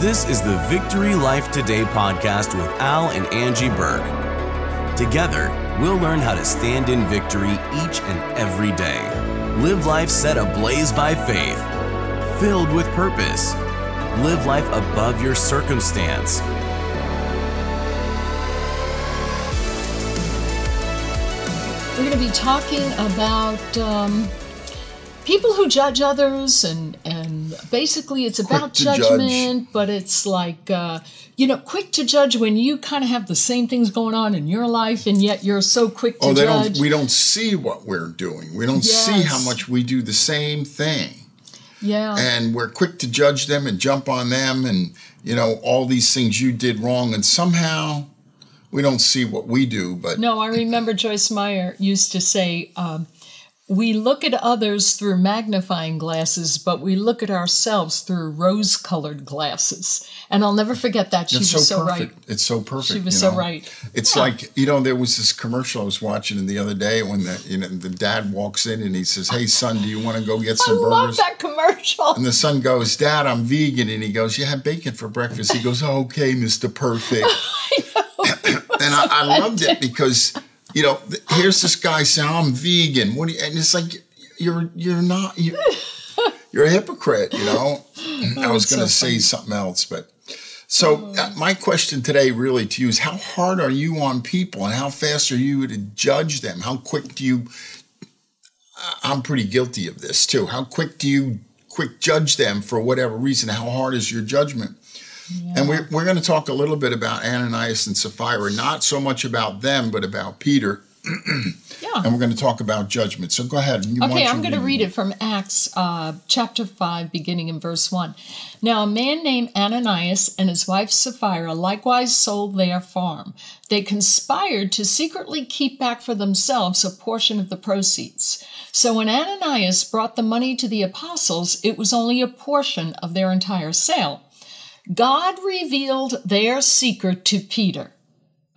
This is the Victory Life Today podcast with Al and Angie Buhrke. Together, we'll learn how to stand in victory each and every day. Live life set ablaze by faith, filled with purpose. Live life above your circumstance. We're going to be talking about um, people who judge others, and and basically it's about judgment, judge. but it's like uh, you know, quick to judge when you kind of have the same things going on in your life, and yet you're so quick to judge Oh, they judge. don't. We don't see what we're doing. We don't see how much we do the same thing, yeah, and we're quick to judge them and jump on them, and you know all these things you did wrong, and somehow we don't see what we do. But No, I remember Joyce Meyer used to say, um, we look at others through magnifying glasses, but we look at ourselves through rose colored glasses. And I'll never forget that. She it's was so, so, right. It's so perfect. She was so know? right. It's like you know there was this commercial I was watching the other day when the you know the dad walks in and he says, "Hey son, do you want to go get some burgers? I love that commercial. And the son goes, Dad, I'm vegan. And he goes, You had bacon for breakfast. He goes, oh, Okay, Mr. Perfect. I and I, I loved it because, you know, th- here's this guy saying, I'm vegan. What do you, and it's like, you're, you're not, you're, you're a hypocrite, you know? I was going to so say something else, but. So uh, my question today really to you is how hard are you on people and how fast are you to judge them? How quick do you I'm pretty guilty of this too. How quick do you quick judge them for whatever reason? How hard is your judgment? And we're, we're going to talk a little bit about Ananias and Sapphira, not so much about them, but about Peter. Yeah. And we're going to talk about judgment. So go ahead. You- Okay, I'm going to read it from Acts uh, chapter 5, beginning in verse 1. Now, a man named Ananias and his wife Sapphira likewise sold their farm. They conspired to secretly keep back for themselves a portion of the proceeds. So when Ananias brought the money to the apostles, it was only a portion of their entire sale. God revealed their secret to Peter.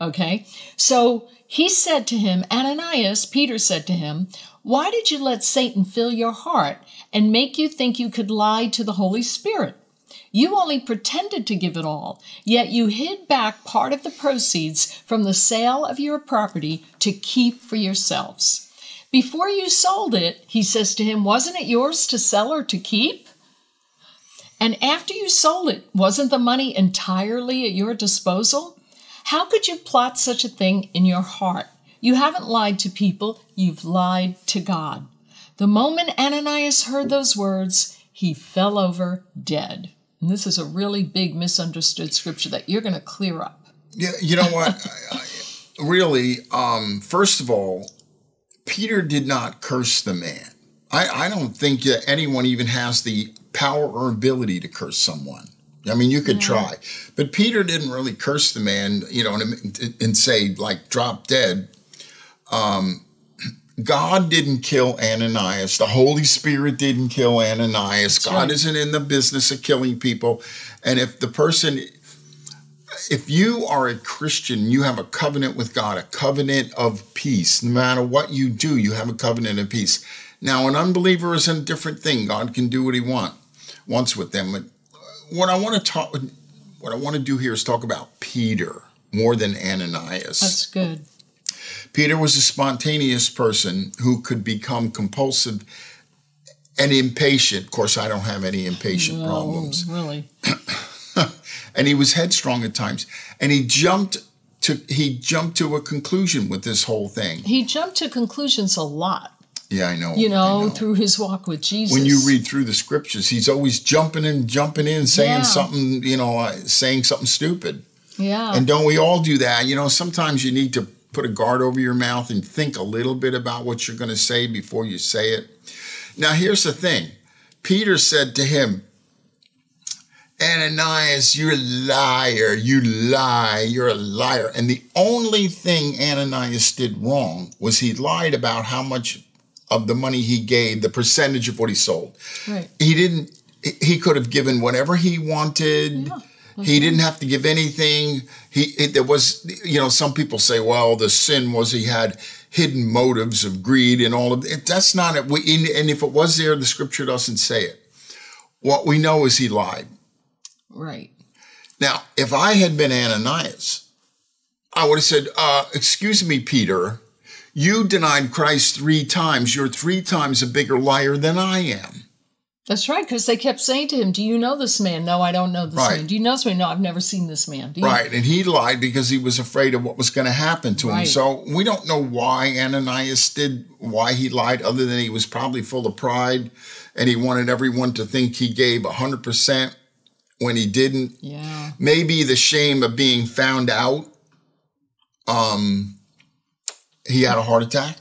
Okay? So he said to him, Ananias, Peter said to him, Why did you let Satan fill your heart and make you think you could lie to the Holy Spirit? You only pretended to give it all, yet you hid back part of the proceeds from the sale of your property to keep for yourselves. Before you sold it, he says to him, Wasn't it yours to sell or to keep? And after you sold it, wasn't the money entirely at your disposal? How could you plot such a thing in your heart? You haven't lied to people, you've lied to God. The moment Ananias heard those words, he fell over dead. And this is a really big misunderstood scripture that you're going to clear up. Yeah, you know what? Really, um, first of all, Peter did not curse the man. I, I don't think anyone even has the power or ability to curse someone. I mean, you could try, but Peter didn't really curse the man, you know, and, and say like drop dead. Um, God didn't kill Ananias. The Holy Spirit didn't kill Ananias. God right. isn't in the business of killing people. And if the person if you are a Christian, you have a covenant with God, a covenant of peace. No matter what you do, you have a covenant of peace. Now, an unbeliever is a different thing. God can do what He want wants with them. But what I want to talk, what I want to do here is talk about Peter more than Ananias. That's good. Peter was a spontaneous person who could become compulsive and impatient. Of course, I don't have any impatient problems Oh, really? and he was headstrong at times and he jumped to he jumped to a conclusion with this whole thing He jumped to conclusions a lot, yeah i know you know, know. through his walk with Jesus. when you read through the scriptures he's always jumping in jumping in saying Yeah. something you know uh, saying something stupid yeah. and don't we all do that you know sometimes you need to put a guard over your mouth and think a little bit about what you're going to say before you say it now here's the thing peter said to him Ananias, you're a liar. You lie. You're a liar. And the only thing Ananias did wrong was he lied about how much of the money he gave, the percentage of what he sold. right. He didn't, he could have given whatever he wanted. He didn't have to give anything. He, it, there was, you know, some people say, well, the sin was he had hidden motives of greed and all of it. That's not it. We, and if it was there, the scripture doesn't say it. What we know is he lied. Right. Now, if I had been Ananias, I would have said, uh, Excuse me, Peter, you denied Christ three times. You're three times a bigger liar than I am. That's right, because they kept saying to him, Do you know this man? No, I don't know this Right. man. Do you know this man? No, I've never seen this man. Do you? Right. And he lied because he was afraid of what was going to happen to him. Right. So we don't know why Ananias did, why he lied, other than he was probably full of pride and he wanted everyone to think he gave 100% when he didn't. Yeah. Maybe the shame of being found out. Um, he had a heart attack.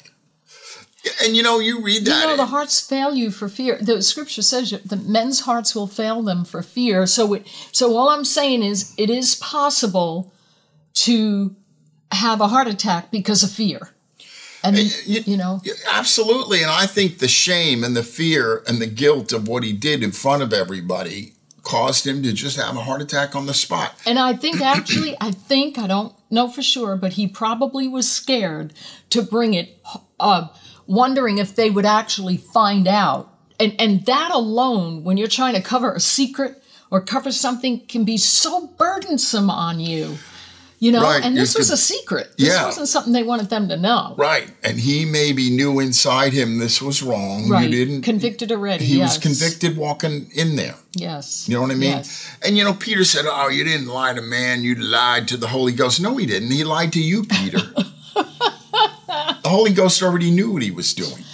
And you know, you read that. You know, the hearts fail you for fear. The scripture says that men's hearts will fail them for fear. So, it, so all I'm saying is, it is possible to have a heart attack because of fear. And you- you know, Absolutely. And I think the shame and the fear and the guilt of what he did in front of everybody caused him to just have a heart attack on the spot. And I think actually, I think, I don't know for sure, but he probably was scared to bring it, uh, wondering if they would actually find out. And, and that alone, when you're trying to cover a secret or cover something, can be so burdensome on you. You know, Right, and this was a secret. This Yeah. wasn't something they wanted them to know. Right. And he maybe knew inside him this was wrong. Right. You didn't. Convicted already. he yes. was convicted walking in there. Yes. You know what I mean? Yes. And you know, Peter said, Oh, you didn't lie to man, you lied to the Holy Ghost. No, he didn't. He lied to you, Peter. the Holy Ghost already knew what he was doing.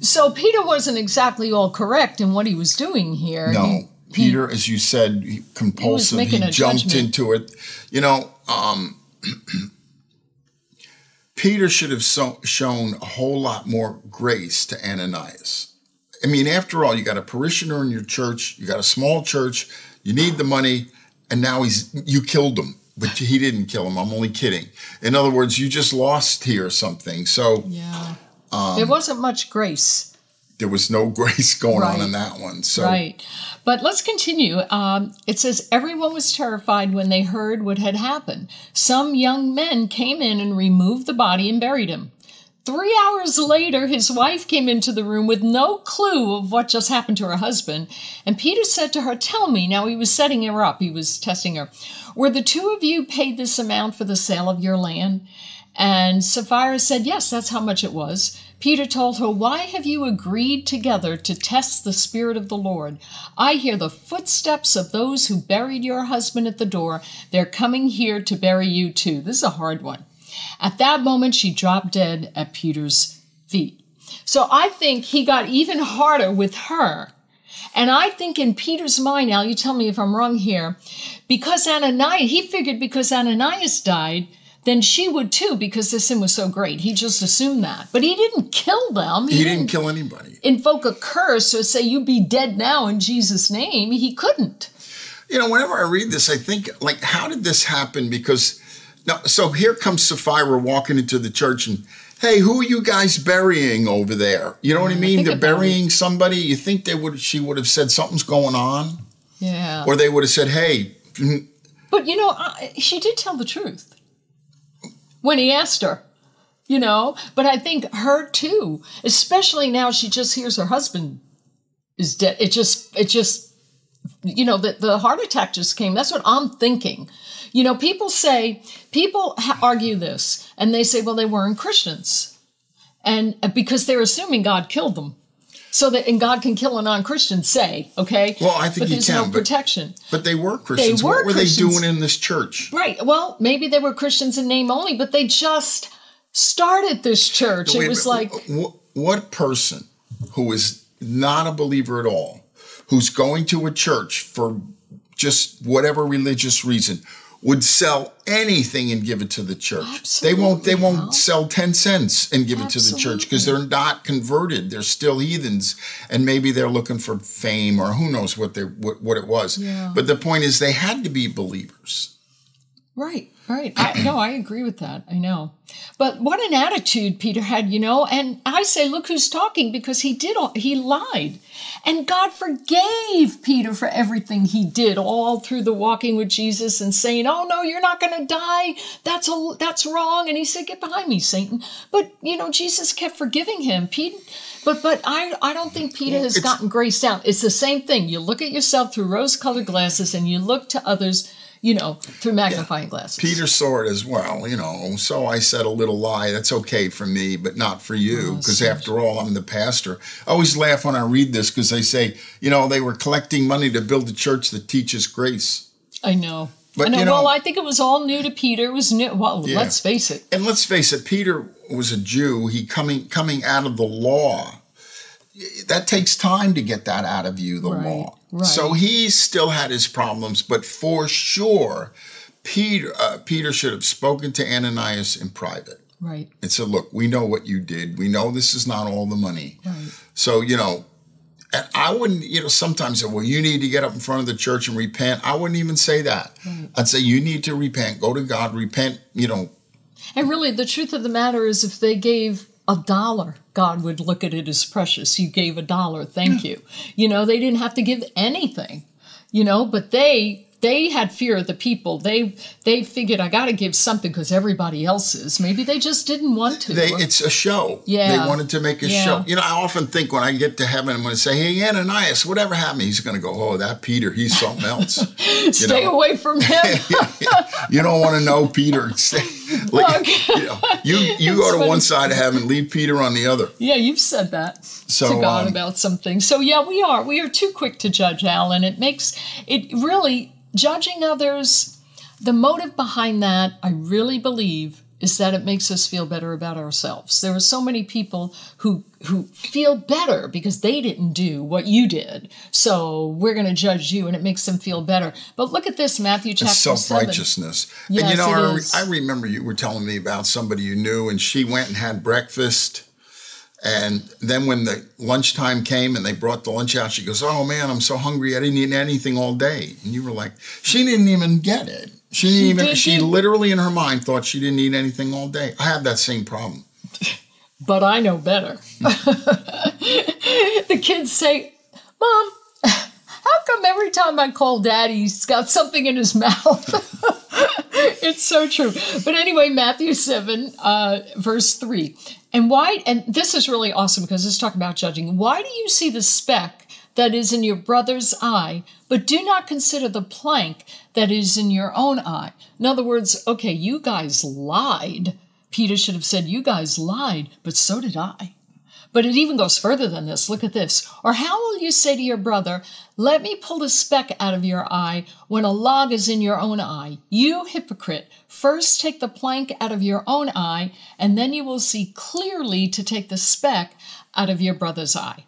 So Peter wasn't exactly all correct in what he was doing here. No, He- Peter, as you said, he- compulsive. He, a jumped judgment. into it. You know, um, Peter should have so, shown a whole lot more grace to Ananias. I mean, after all, you got a parishioner in your church, you got a small church, you need the money, and now he's you killed him, but he didn't kill him. I'm only kidding. In other words, you just lost here or something. So Yeah. Um, there wasn't much grace. There was no grace going on in that one. So Right. But let's continue. Um, it says, Everyone was terrified when they heard what had happened. Some young men came in and removed the body and buried him. Three hours later, his wife came into the room with no clue of what just happened to her husband. And Peter said to her, Tell me. Now he was setting her up, he was testing her. Were the two of you paid this amount for the sale of your land? And Sapphira said, Yes, that's how much it was. Peter told her, Why have you agreed together to test the Spirit of the Lord? I hear the footsteps of those who buried your husband at the door. They're coming here to bury you too. This is a hard one. At that moment, she dropped dead at Peter's feet. So I think he got even harder with her. And I think in Peter's mind, now you tell me if I'm wrong here, because Ananias, he figured because Ananias died, then she would too, because the sin was so great. He just assumed that. But he didn't kill them. he didn't kill anybody. invoke a curse or say, You be dead now in Jesus' name. He couldn't. You know, whenever I read this, I think, like, how did this happen? Because now, so here comes Sapphira walking into the church and, hey, who are you guys burying over there? You know what I mean? think They're burying somebody. You think they would? She would have said something's going on, Yeah. or they would have said, hey, mm, But you know, I, she did tell the truth when he asked her, you know. But I think her too, especially now she just hears her husband is dead. It just, it just, you know, the, the heart attack just came. That's what I'm thinking. You know, people say, people argue this and they say, well, they weren't Christians. And uh, because they're assuming God killed them. So that, and God can kill a non Christian, say, okay? Well, I think but he there's can, no but- protection. but they were Christians. were what were Christians. they doing in this church? Right. Well, maybe they were Christians in name only, but they just started this church. It was like, Wh- what person who is not a believer at all, who's going to a church for just whatever religious reason, would sell anything and give it to the church. they won't. They won't sell ten cents and give it to the church because they're not converted. They're still heathens, and maybe they're looking for fame or who knows what they what, what it was. Yeah. But the point is, they had to be believers. right, right. I, no, I agree with that. I know. But what an attitude Peter had, you know. And I say, look who's talking because he did, all, he lied. And God forgave Peter for everything he did all through the walking with Jesus and saying, oh no, you're not going to die. That's a, that's wrong. And he said, get behind me, Satan. But, you know, Jesus kept forgiving him. Pete, but, but I, I don't think Peter has gotten grace down. It's the same thing. You look at yourself through rose colored glasses and you look to others you know, through magnifying glasses. Peter saw it as well, you know. So I said a little lie. That's okay for me, but not for you, because Oh, after all, I'm the pastor. I always laugh when I read this because they say, you know, they were collecting money to build a church that teaches grace. I know. But, I know. you know- well, I think it was all new to Peter. It was new. Well, Yeah. let's face it. And let's face it, Peter was a Jew. He coming coming out of the law. That takes time to get that out of you, the Right, law. Right. So he still had his problems, but for sure, Peter uh, Peter should have spoken to Ananias in private Right. and said, "Look, we know what you did. We know this is not all the money. Right. So you know." And I wouldn't, you know, sometimes say, well, you need to get up in front of the church and repent. I wouldn't even say that. I'd say you need to repent. Go to God, repent, you know, And really, the truth of the matter is, if they gave a dollar, God would look at it as precious. You gave a dollar, thank you. You know, they didn't have to give anything. You know, but they they had fear of the people. They they figured I got to give something because everybody else is. Maybe they just didn't want to. They, it's a show. Yeah. They wanted to make a Yeah. show. You know, I often think when I get to heaven, I'm going to say, hey, Ananias, whatever happened? He's going to go, oh, that Peter, he's something else. Stay know. away from him. you don't want to know Peter. Stay- like, you, know, you, you go to funny. one side of heaven, leave Peter on the other. Yeah, you've said that So, to God um, about something. So yeah, we are. We are too quick to judge, Al, and it makes it really judging others. The motive behind that, I really believe, is that it makes us feel better about ourselves. There are so many people who who feel better because they didn't do what you did. So we're going to judge you, and it makes them feel better. But look at this, Matthew chapter Self seven. righteousness. and Yes, you know, it I, is. I remember you were telling me about somebody you knew, and she went and had breakfast. And then when the lunchtime came and they brought the lunch out, she goes, Oh man, I'm so hungry. I didn't eat anything all day. And you were like, She didn't even get it. She didn't even, did, she literally in her mind thought she didn't eat anything all day. I have that same problem. but I know better. the kids say, Mom, how come every time I call Daddy, he's got something in his mouth? it's so true. But anyway, Matthew 7, uh, verse 3. And why, and this is really awesome because let's talk about judging. Why do you see the speck that is in your brother's eye, but do not consider the plank that is in your own eye? In other words, okay, you guys lied. Peter should have said, You guys lied, but so did I. But it even goes further than this. Look at this. Or how will you say to your brother, Let me pull the speck out of your eye when a log is in your own eye? You hypocrite, first take the plank out of your own eye, and then you will see clearly to take the speck out of your brother's eye.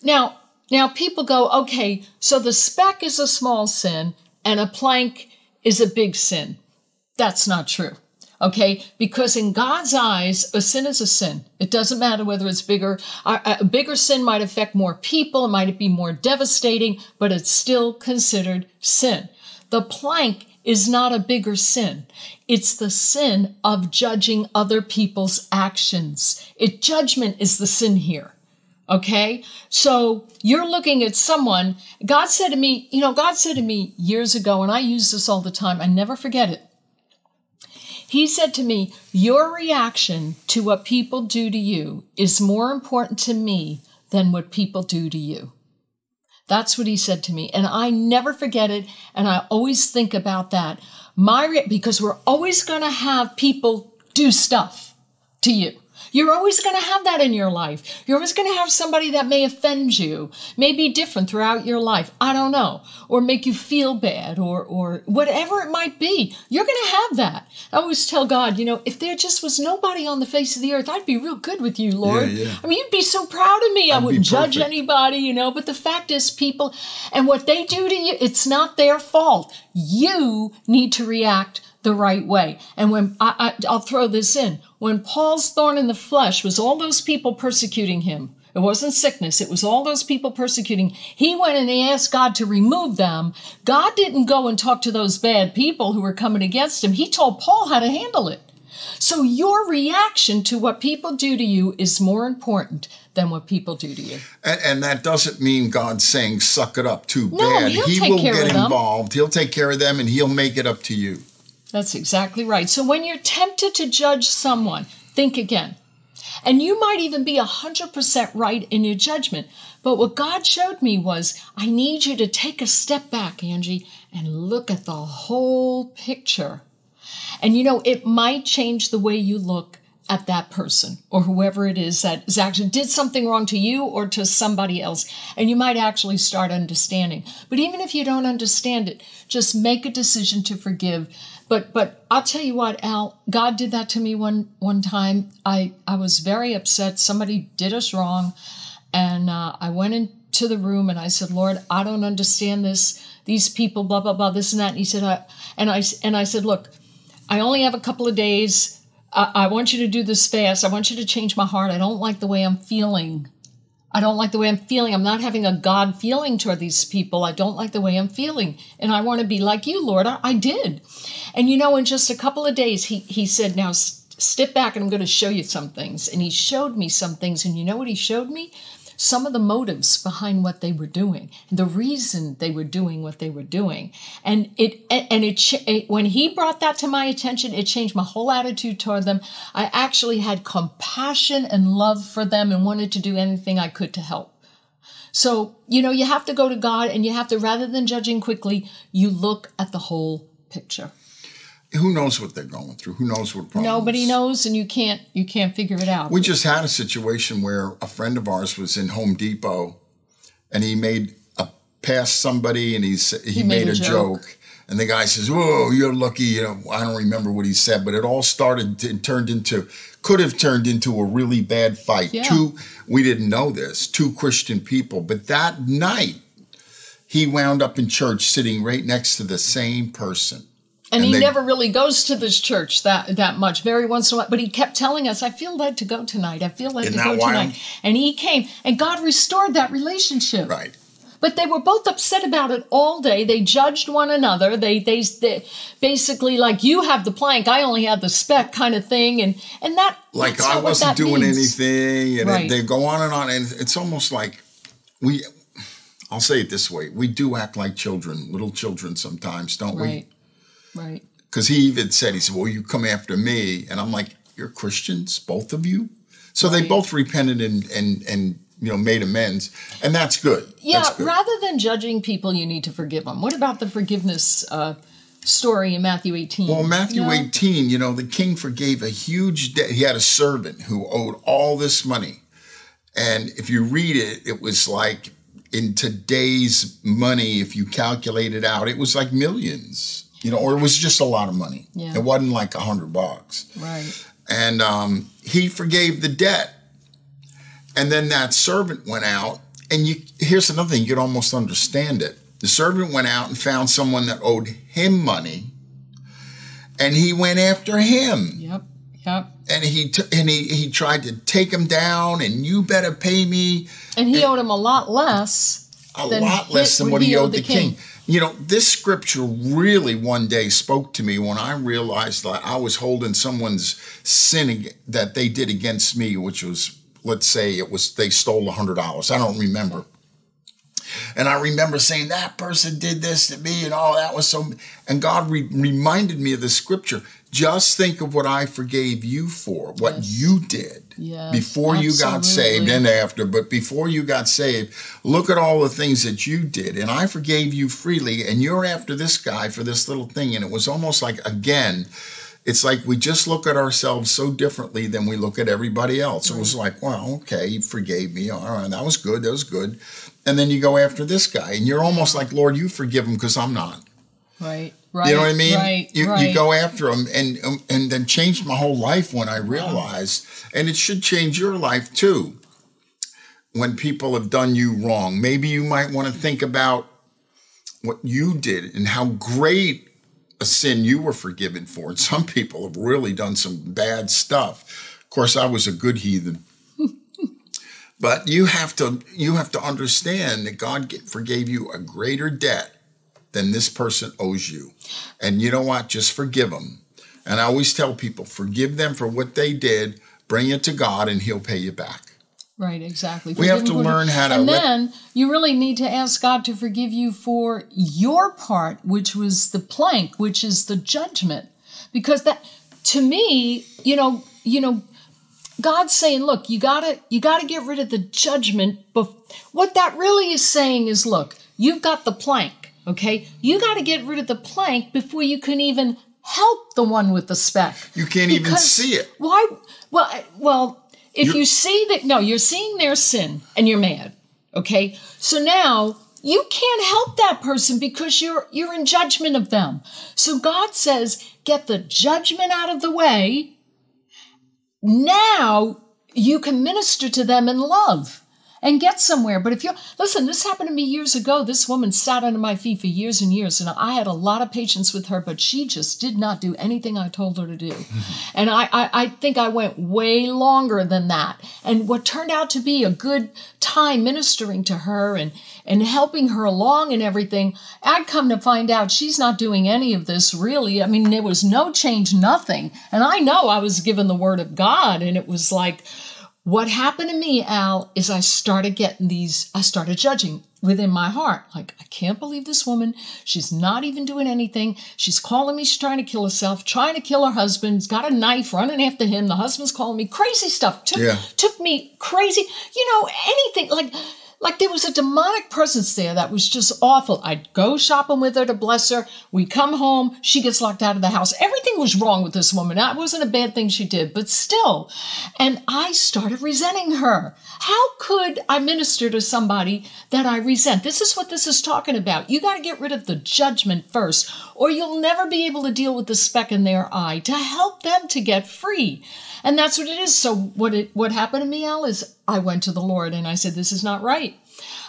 Now, now people go, okay, so the speck is a small sin and a plank is a big sin. That's not true. Okay, because in God's eyes, a sin is a sin. It doesn't matter whether it's bigger. A bigger sin might affect more people, it might be more devastating, but it's still considered sin. The plank is not a bigger sin. It's the sin of judging other people's actions. It judgment is the sin here. Okay? So you're looking at someone, God said to me, you know, God said to me years ago, and I use this all the time, I never forget it. He said to me, Your reaction to what people do to you is more important to me than what people do to you. That's what he said to me. And I never forget it. And I always think about that. My, re- because we're always going to have people do stuff to you. You're always going to have that in your life. You're always going to have somebody that may offend you, may be different throughout your life. I don't know, or make you feel bad, or or whatever it might be. You're going to have that. I always tell God, you know, if there just was nobody on the face of the earth, I'd be real good with you, Lord. yeah. I mean, you'd be so proud of me. I I'd be wouldn't judge anybody, you know. But the fact is, people, and what they do to you, it's not their fault. You need to react the right way. And when I, I, I'll throw this in, when Paul's thorn in the flesh was all those people persecuting him. It wasn't sickness. It was all those people persecuting. He went and he asked God to remove them. God didn't go and talk to those bad people who were coming against him. He told Paul how to handle it. So your reaction to what people do to you is more important than what people do to you. And, and that doesn't mean God's saying, suck it up too No, bad. he'll he take will care get of them. involved. He'll take care of them and he'll make it up to you. That's exactly right. So when you're tempted to judge someone, think again. And you might even be 100% right in your judgment. But what God showed me was I need you to take a step back, Angie, and look at the whole picture. And you know, it might change the way you look at that person or whoever it is that is actually did something wrong to you or to somebody else. And you might actually start understanding. But even if you don't understand it, just make a decision to forgive. But but I'll tell you what, Al, God did that to me one one time. I I was very upset. Somebody did us wrong, and uh, I went into the room and I said, Lord, I don't understand this. These people, blah blah blah, this and that. And He said, I, and I and I said, look, I only have a couple of days I, I want you to do this fast. I want you to change my heart. I don't like the way I'm feeling. I don't like the way I'm feeling. I'm not having a God feeling toward these people. I don't like the way I'm feeling. And I want to be like you, Lord. I, I did. And you know, in just a couple of days, he, he said, Now step back and I'm going to show you some things. And he showed me some things. And you know what he showed me? Some of the motives behind what they were doing, the reason they were doing what they were doing. And it, and it, it, when he brought that to my attention, it changed my whole attitude toward them. I actually had compassion and love for them and wanted to do anything I could to help. So, you know, you have to go to God and you have to, rather than judging quickly, you look at the whole picture who knows what they're going through? Who knows what problems? Nobody knows, and you can't you can't figure it out. We just had a situation where a friend of ours was in Home Depot, and he made a pass somebody, and he he, he made, made, a, joke. joke. And the guy says, "Whoa, you're lucky." You know, I don't remember what he said, but it all started and turned into could have turned into a really bad fight. Yeah. Two, we didn't know this. Two Christian people, but that night, he wound up in church sitting right next to the same person and, and he they, never really goes to this church that that much. Very once in a while, but he kept telling us, "I feel led to go tonight. I feel led to go wild? tonight." And he came, and God restored that relationship. Right. But they were both upset about it all day. They judged one another. They, they, they basically like you have the plank, I only have the speck, kind of thing. And and that like I wasn't doing means. anything, and right. they go on and on, and it's almost like we. I'll say it this way: we do act like children, little children, sometimes, don't right. we? Right. Because he even said, he said, well, you come after me. And I'm like, you're Christians, both of you? So right. they both repented and, and, and, you know, made amends. And that's good. Yeah. That's good. Rather than judging people, you need to forgive them. What about the forgiveness uh, story in Matthew 18? Well, Matthew you know? 18, you know, the king forgave a huge debt. He had a servant who owed all this money. And if you read it, it was like in today's money, if you calculate it out, it was like millions you know, or it was just a lot of money. Yeah. It wasn't like a hundred bucks. Right. And um, he forgave the debt. And then that servant went out, and you here's another thing, you could almost understand it. The servant went out and found someone that owed him money, and he went after him. Yep. Yep. And he t- and he he tried to take him down, and you better pay me. And he and owed him a lot less. A lot less than what he owed the king. king. You know, this scripture really one day spoke to me when I realized that I was holding someone's sin that they did against me, which was, let's say, it was they stole a hundred dollars. I don't remember. And I remember saying that person did this to me, and all that was so. And God re- reminded me of the scripture. Just think of what I forgave you for, what yes. you did yes, before absolutely. you got saved and after. But before you got saved, look at all the things that you did. And I forgave you freely. And you're after this guy for this little thing. And it was almost like, again, it's like we just look at ourselves so differently than we look at everybody else. Right. It was like, well, okay, you forgave me. All right, that was good. That was good. And then you go after this guy, and you're almost like, Lord, you forgive him because I'm not. Right. Right, you know what I mean? Right, you, right. you go after them, and um, and then changed my whole life when I realized, and it should change your life too. When people have done you wrong, maybe you might want to think about what you did and how great a sin you were forgiven for. And some people have really done some bad stuff. Of course, I was a good heathen. but you have to you have to understand that God forgave you a greater debt than this person owes you. And you know what? Just forgive them. And I always tell people, forgive them for what they did, bring it to God, and He'll pay you back. Right, exactly. We have to learn how to. And then you really need to ask God to forgive you for your part, which was the plank, which is the judgment, because that, to me, you know, you know, God's saying, look, you gotta, you gotta get rid of the judgment. But what that really is saying is, look, you've got the plank, okay? You gotta get rid of the plank before you can even help the one with the speck. You can't even see it. Why? Well, well, if You're- you see that, no, you're seeing their sin and you're mad. Okay, so now you can't help that person because you're you're in judgment of them. So God says, get the judgment out of the way. Now you can minister to them in love and get somewhere. But if you listen, this happened to me years ago. This woman sat under my feet for years and years, and I had a lot of patience with her, but she just did not do anything I told her to do. and I, I, I think I went way longer than that. And what turned out to be a good time ministering to her and and helping her along and everything, I'd come to find out she's not doing any of this really. I mean, there was no change, nothing. And I know I was given the word of God, and it was like, what happened to me, Al, is I started getting these, I started judging within my heart. Like, I can't believe this woman. She's not even doing anything. She's calling me, she's trying to kill herself, trying to kill her husband. He's got a knife running after him. The husband's calling me crazy stuff. Took, Yeah. took me crazy. You know, anything like, like there was a demonic presence there that was just awful. I'd go shopping with her to bless her. We come home, she gets locked out of the house. Everything was wrong with this woman. That wasn't a bad thing she did, but still. And I started resenting her. How could I minister to somebody that I resent? This is what this is talking about. You got to get rid of the judgment first, or you'll never be able to deal with the speck in their eye to help them to get free. And that's what it is. So what it what happened to me, Al, is I went to the Lord and I said, This is not right.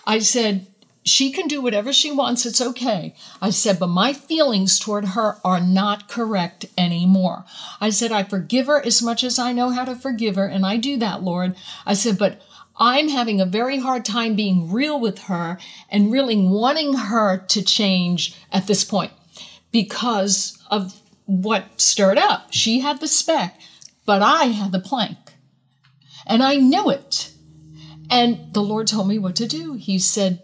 I said, she can do whatever she wants, it's okay. I said, but my feelings toward her are not correct anymore. I said, I forgive her as much as I know how to forgive her, and I do that, Lord. I said, but I'm having a very hard time being real with her and really wanting her to change at this point because of what stirred up. She had the speck, but I had the plank. And I knew it. And the Lord told me what to do. He said,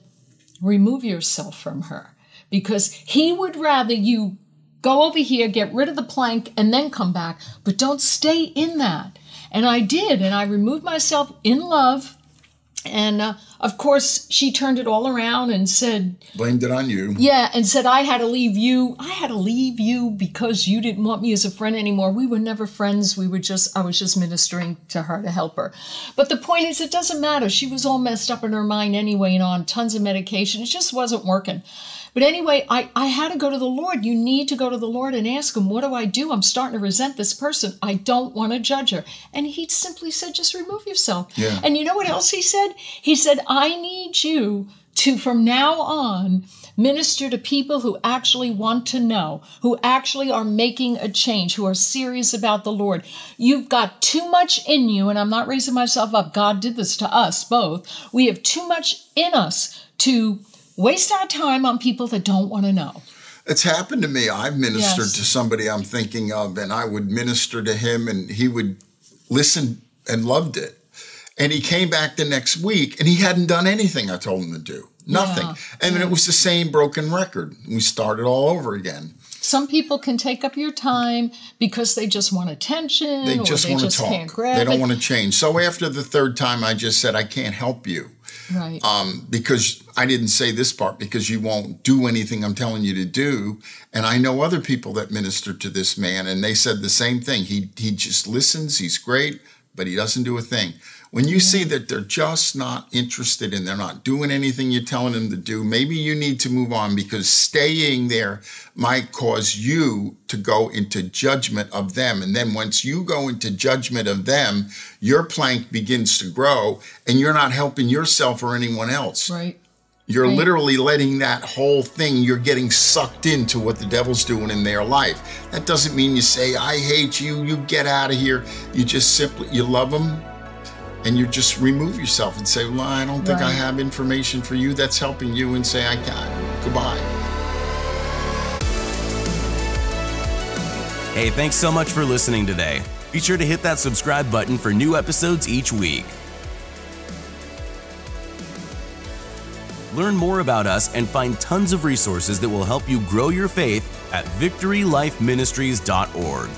remove yourself from her because He would rather you go over here, get rid of the plank, and then come back, but don't stay in that. And I did, and I removed myself in love. And uh, of course, she turned it all around and said, Blamed it on you. yeah, and said I had to leave you. I had to leave you because you didn't want me as a friend anymore. We were never friends. We were just I was just ministering to her to help her. But the point is it doesn't matter. She was all messed up in her mind anyway and on tons of medication. It just wasn't working. But anyway, I, I had to go to the Lord. You need to go to the Lord and ask him, what do I do? I'm starting to resent this person. I don't want to judge her. And he simply said, just remove yourself. Yeah. And you know what else he said? He said, I need you to, from now on, minister to people who actually want to know, who actually are making a change, who are serious about the Lord. You've got too much in you, and I'm not raising myself up. God did this to us both. We have too much in us to waste our time on people that don't want to know. It's happened to me. I've ministered Yes. to somebody I'm thinking of, and I would minister to him, and he would listen and loved it. And he came back the next week, and he hadn't done anything I told him to do. Nothing. Yeah. And then it was the same broken record. We started all over again. Some people can take up your time because they just want attention They or just they want to talk. They don't it. want to change. So after the third time, I just said, I can't help you. right. um, because I didn't say this part because you won't do anything I'm telling you to do. And I know other people that ministered to this man, and they said the same thing. He he just listens. He's great, but he doesn't do a thing. When you see that they're just not interested and they're not doing anything you're telling them to do, maybe you need to move on because staying there might cause you to go into judgment of them. And then once you go into judgment of them, your plank begins to grow and you're not helping yourself or anyone else. right. You're Right. literally letting that whole thing, you're getting sucked into what the devil's doing in their life. That doesn't mean you say, I hate you, you get out of here. You just simply, you love them and you just remove yourself and say, Well, I don't think I have information for you that's helping you and say, I can't. Goodbye. Hey, thanks so much for listening today. Be sure to hit that subscribe button for new episodes each week. Learn more about us and find tons of resources that will help you grow your faith at victorylifeministries.org.